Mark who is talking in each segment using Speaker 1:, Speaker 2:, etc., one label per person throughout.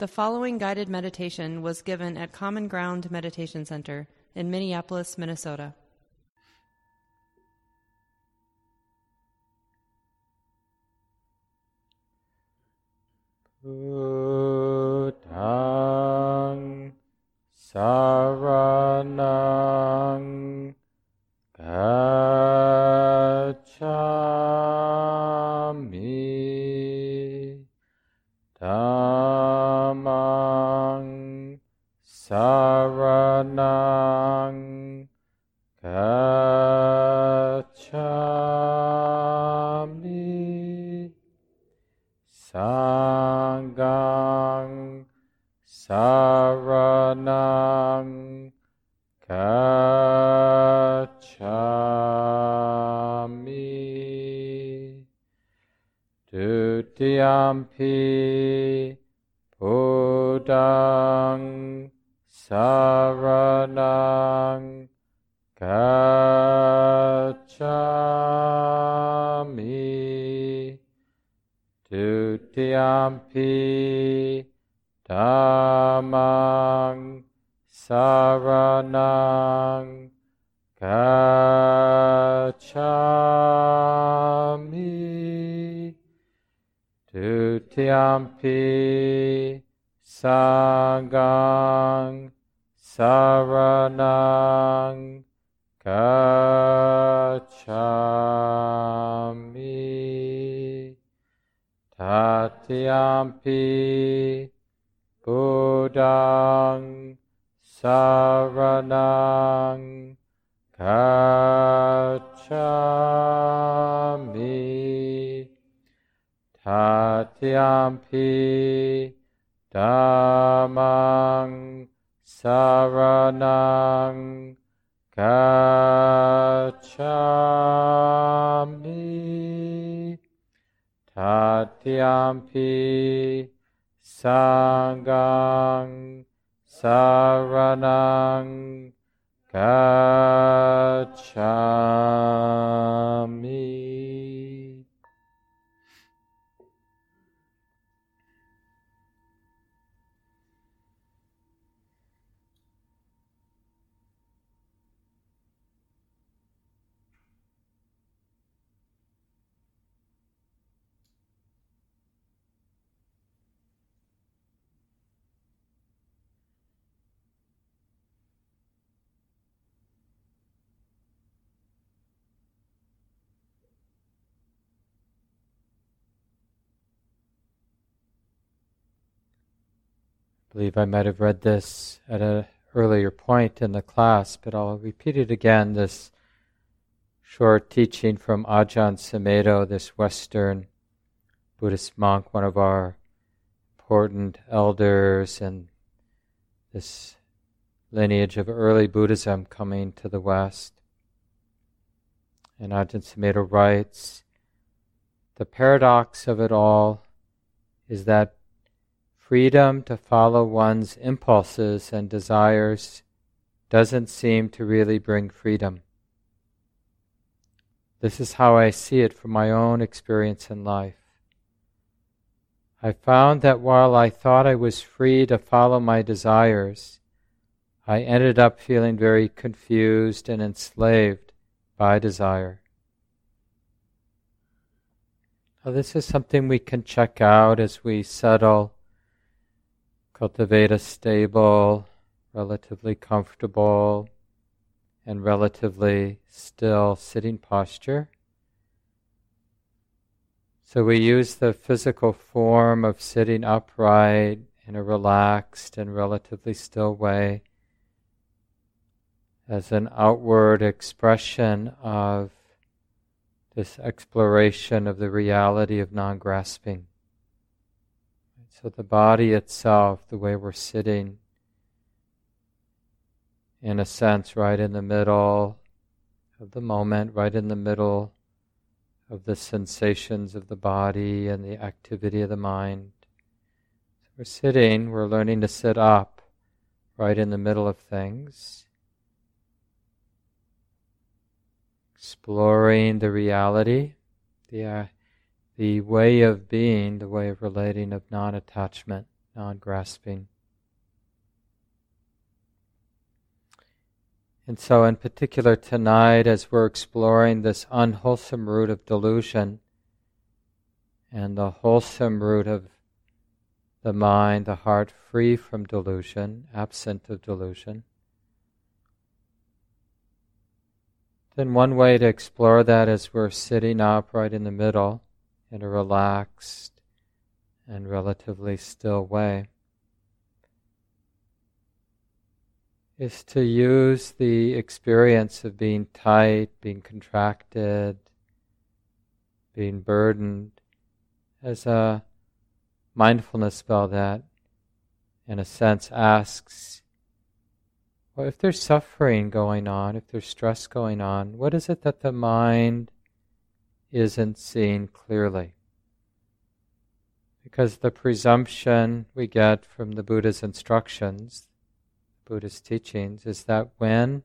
Speaker 1: The following guided meditation was given at Common Ground Meditation Center in Minneapolis, Minnesota.
Speaker 2: Buddhang Saranang Dutiyampi Buddhang Saranang Gacchami Dutiyampi Dhammang Saranang 사강 사바낭 가차미 다티암피 부당 사바낭 가차미 다티암피 Dhammang Saranang Gacchami Tatiyampi Sanghang Saranang Gacchami believe I might have read this at an earlier point in the class, but I'll repeat it again. This short teaching from Ajahn Sumedho, this Western Buddhist monk, one of our important elders in this lineage of early Buddhism coming to the West. And Ajahn Sumedho writes, the paradox of it all is that freedom to follow one's impulses and desires doesn't seem to really bring freedom. This is how I see it from my own experience in life. I found that while I thought I was free to follow my desires, I ended up feeling very confused and enslaved by desire. Now, this is something we can check out as we settle cultivate a stable, relatively comfortable, and relatively still sitting posture. So we use the physical form of sitting upright in a relaxed and relatively still way as an outward expression of this exploration of the reality of non grasping. So the body itself, the way we're sitting, in a sense, right in the middle of the moment, right in the middle of the sensations of the body and the activity of the mind. So we're sitting, we're learning to sit up right in the middle of things. Exploring the reality, the the way of being, the way of relating of non attachment non grasping. And so, in particular, tonight, as we're exploring this unwholesome root of delusion and the wholesome root of the mind, the heart free from delusion, absent of delusion, then one way to explore that is we're sitting up right in the middle in a relaxed and relatively still way. is to use the experience of being tight, being contracted, being burdened as a mindfulness spell that, in a sense, asks well, if there's suffering going on, if there's stress going on, what is it that the mind isn't seeing clearly? Because the presumption we get from the Buddha's instructions Buddha's teachings is that when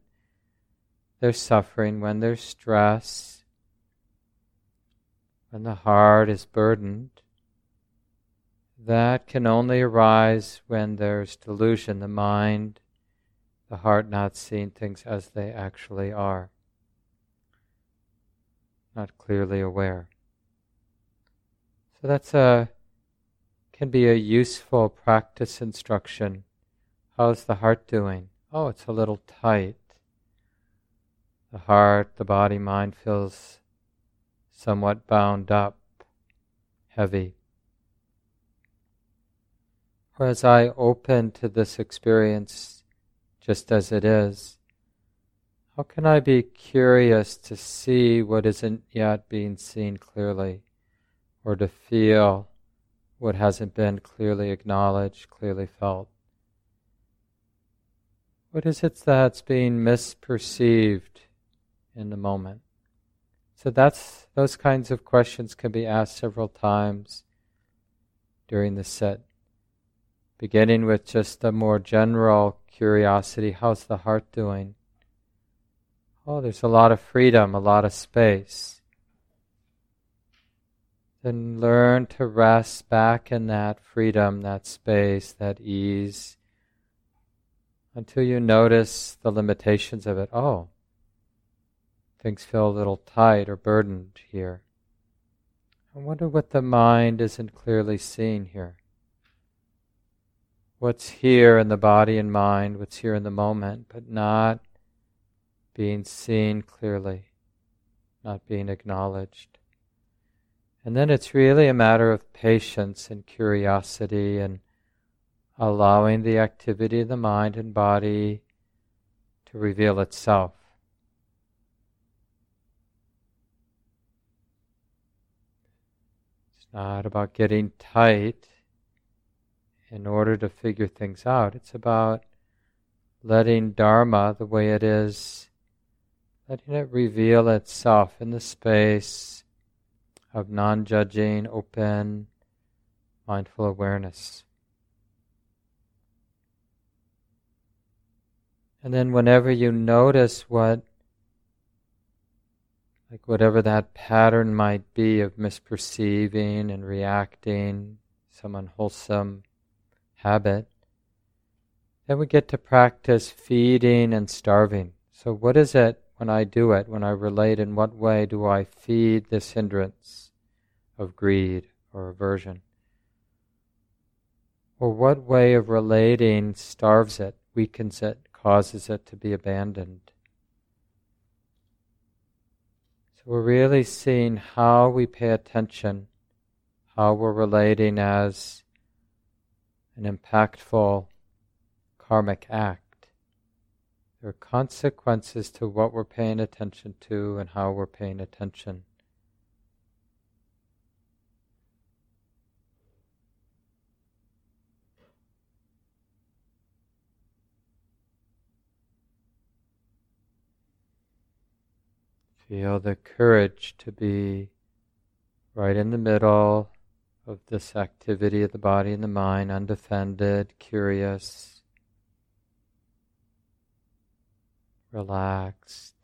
Speaker 2: there's suffering, when there's stress, when the heart is burdened, that can only arise when there's delusion, the mind, the heart not seeing things as they actually are, not clearly aware. So that's a can be a useful practice instruction How's the heart doing? Oh, it's a little tight. The heart, the body, mind feels somewhat bound up, heavy. Or as I open to this experience just as it is, how can I be curious to see what isn't yet being seen clearly, or to feel what hasn't been clearly acknowledged, clearly felt? What is it that's being misperceived in the moment? So that's those kinds of questions can be asked several times during the set. Beginning with just a more general curiosity, how's the heart doing? Oh, there's a lot of freedom, a lot of space. Then learn to rest back in that freedom, that space, that ease until you notice the limitations of it. Oh, things feel a little tight or burdened here. I wonder what the mind isn't clearly seeing here. What's here in the body and mind, what's here in the moment, but not being seen clearly, not being acknowledged. And then it's really a matter of patience and curiosity and allowing the activity of the mind and body to reveal itself. It's not about getting tight in order to figure things out. It's about letting Dharma the way it is, letting it reveal itself in the space of non judging, open, mindful awareness. And then whenever you notice what, like whatever that pattern might be of misperceiving and reacting, some unwholesome habit, then we get to practice feeding and starving. So, what is it when I do it, when I relate, in what way do I feed this hindrance of greed or aversion? Or what way of relating starves it, weakens it, causes it to be abandoned. So we're really seeing how we pay attention, how we're relating as an impactful karmic act. There are consequences to what we're paying attention to and how we're paying attention. Feel the courage to be right in the middle of this activity of the body and the mind, undefended, curious, relaxed.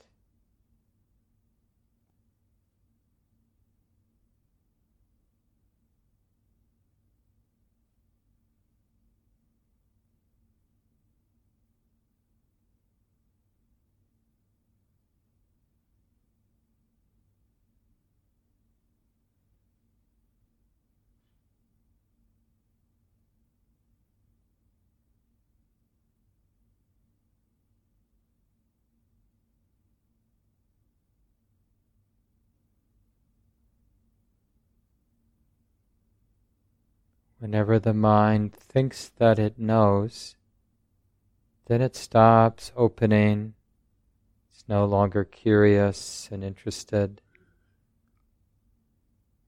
Speaker 2: Whenever the mind thinks that it knows, then it stops opening, it's no longer curious and interested,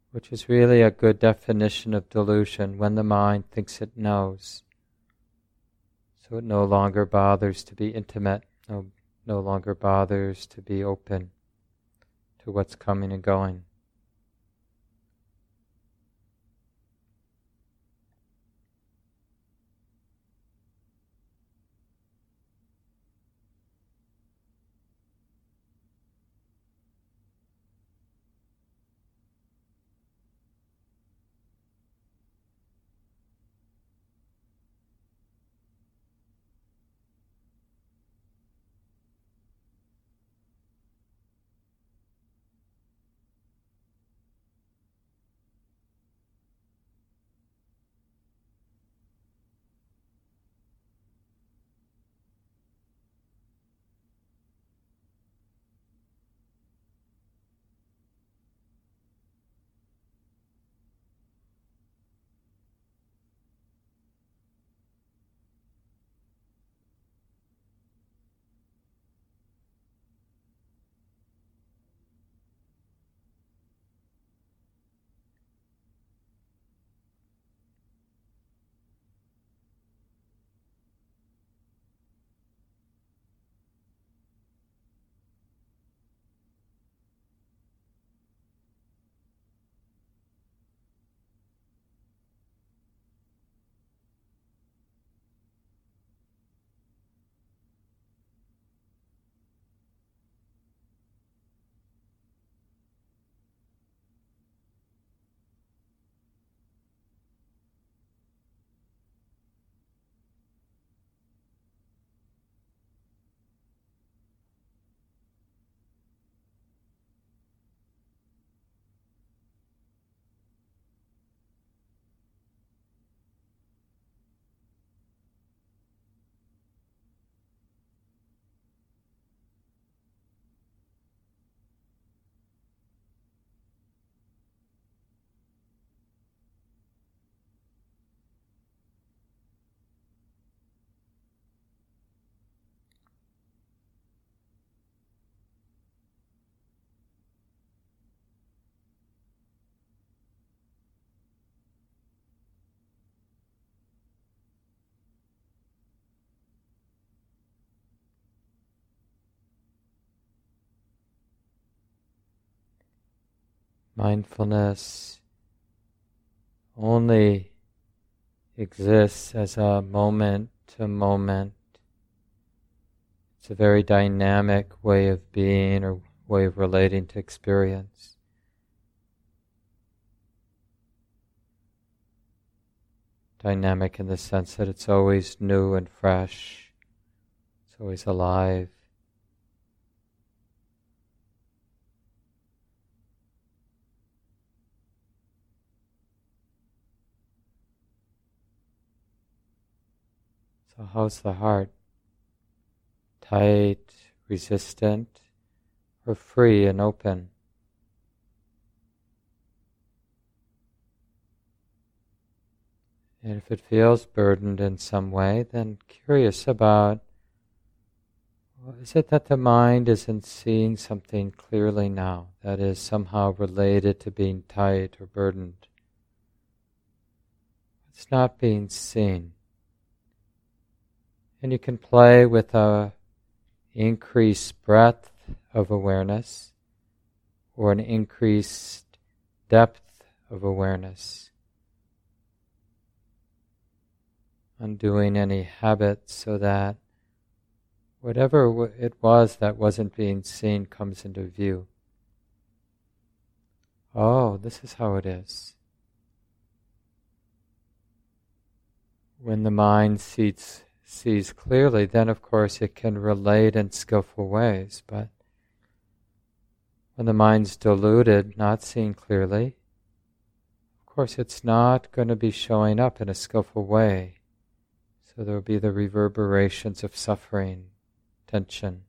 Speaker 2: which is really a good definition of delusion when the mind thinks it knows. So it no longer bothers to be intimate, no, no longer bothers to be open to what's coming and going. Mindfulness only exists as a moment to moment. It's a very dynamic way of being or way of relating to experience. Dynamic in the sense that it's always new and fresh, it's always alive. So, how's the heart? Tight, resistant, or free and open? And if it feels burdened in some way, then curious about well, is it that the mind isn't seeing something clearly now that is somehow related to being tight or burdened? It's not being seen. And you can play with a increased breadth of awareness or an increased depth of awareness. Undoing any habits so that whatever it was that wasn't being seen comes into view. Oh, this is how it is. When the mind sees sees clearly, then of course it can relate in skillful ways. But when the mind's deluded, not seeing clearly, of course it's not going to be showing up in a skillful way. So there will be the reverberations of suffering, tension.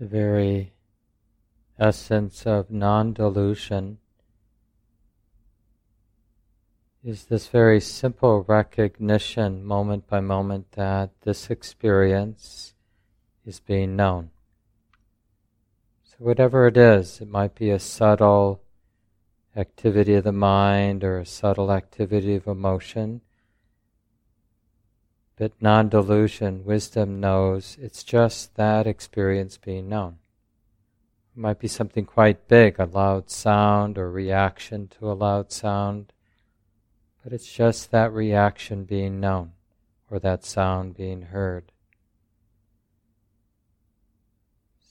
Speaker 2: The very essence of non delusion is this very simple recognition, moment by moment, that this experience is being known. So, whatever it is, it might be a subtle activity of the mind or a subtle activity of emotion. But non delusion, wisdom knows it's just that experience being known. It might be something quite big, a loud sound or reaction to a loud sound but it's just that reaction being known or that sound being heard.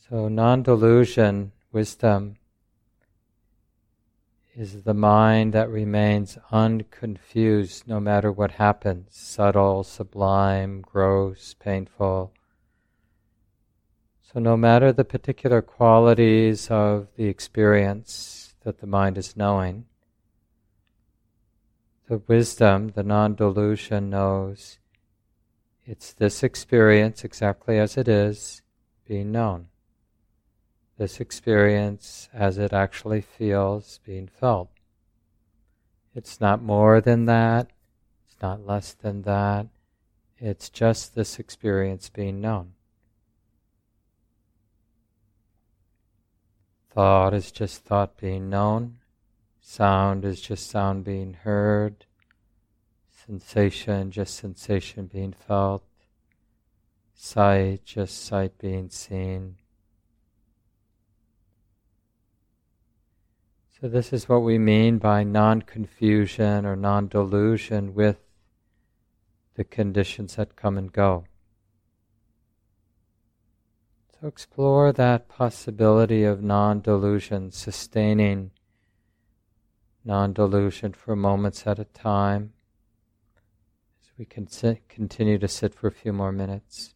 Speaker 2: So, non delusion, wisdom, is the mind that remains unconfused no matter what happens subtle, sublime, gross, painful. So, no matter the particular qualities of the experience that the mind is knowing, the wisdom, the non delusion knows it's this experience exactly as it is being known. This experience as it actually feels being felt. It's not more than that, it's not less than that, it's just this experience being known. Thought is just thought being known. Sound is just sound being heard. Sensation, just sensation being felt. Sight, just sight being seen. So, this is what we mean by non confusion or non delusion with the conditions that come and go. So, explore that possibility of non delusion, sustaining non delusion for moments at a time. As we can sit, continue to sit for a few more minutes.